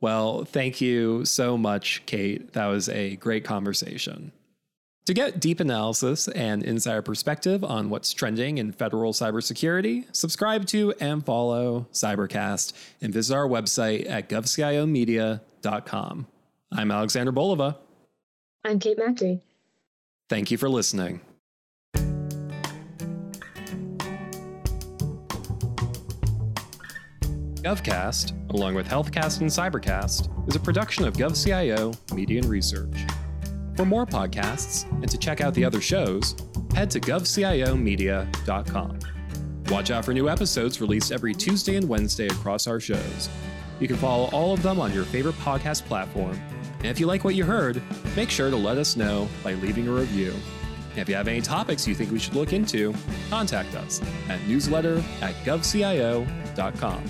Well, thank you so much, Kate. That was a great conversation. To get deep analysis and insider perspective on what's trending in federal cybersecurity, subscribe to and follow Cybercast and visit our website at govciomedia.com. I'm Alexander Bolova. I'm Kate Macri. Thank you for listening. GovCast, along with HealthCast and Cybercast, is a production of GovCIO Media and Research. For more podcasts and to check out the other shows, head to govciomedia.com. Watch out for new episodes released every Tuesday and Wednesday across our shows. You can follow all of them on your favorite podcast platform. And if you like what you heard, make sure to let us know by leaving a review. And if you have any topics you think we should look into, contact us at newsletter at govcio.com.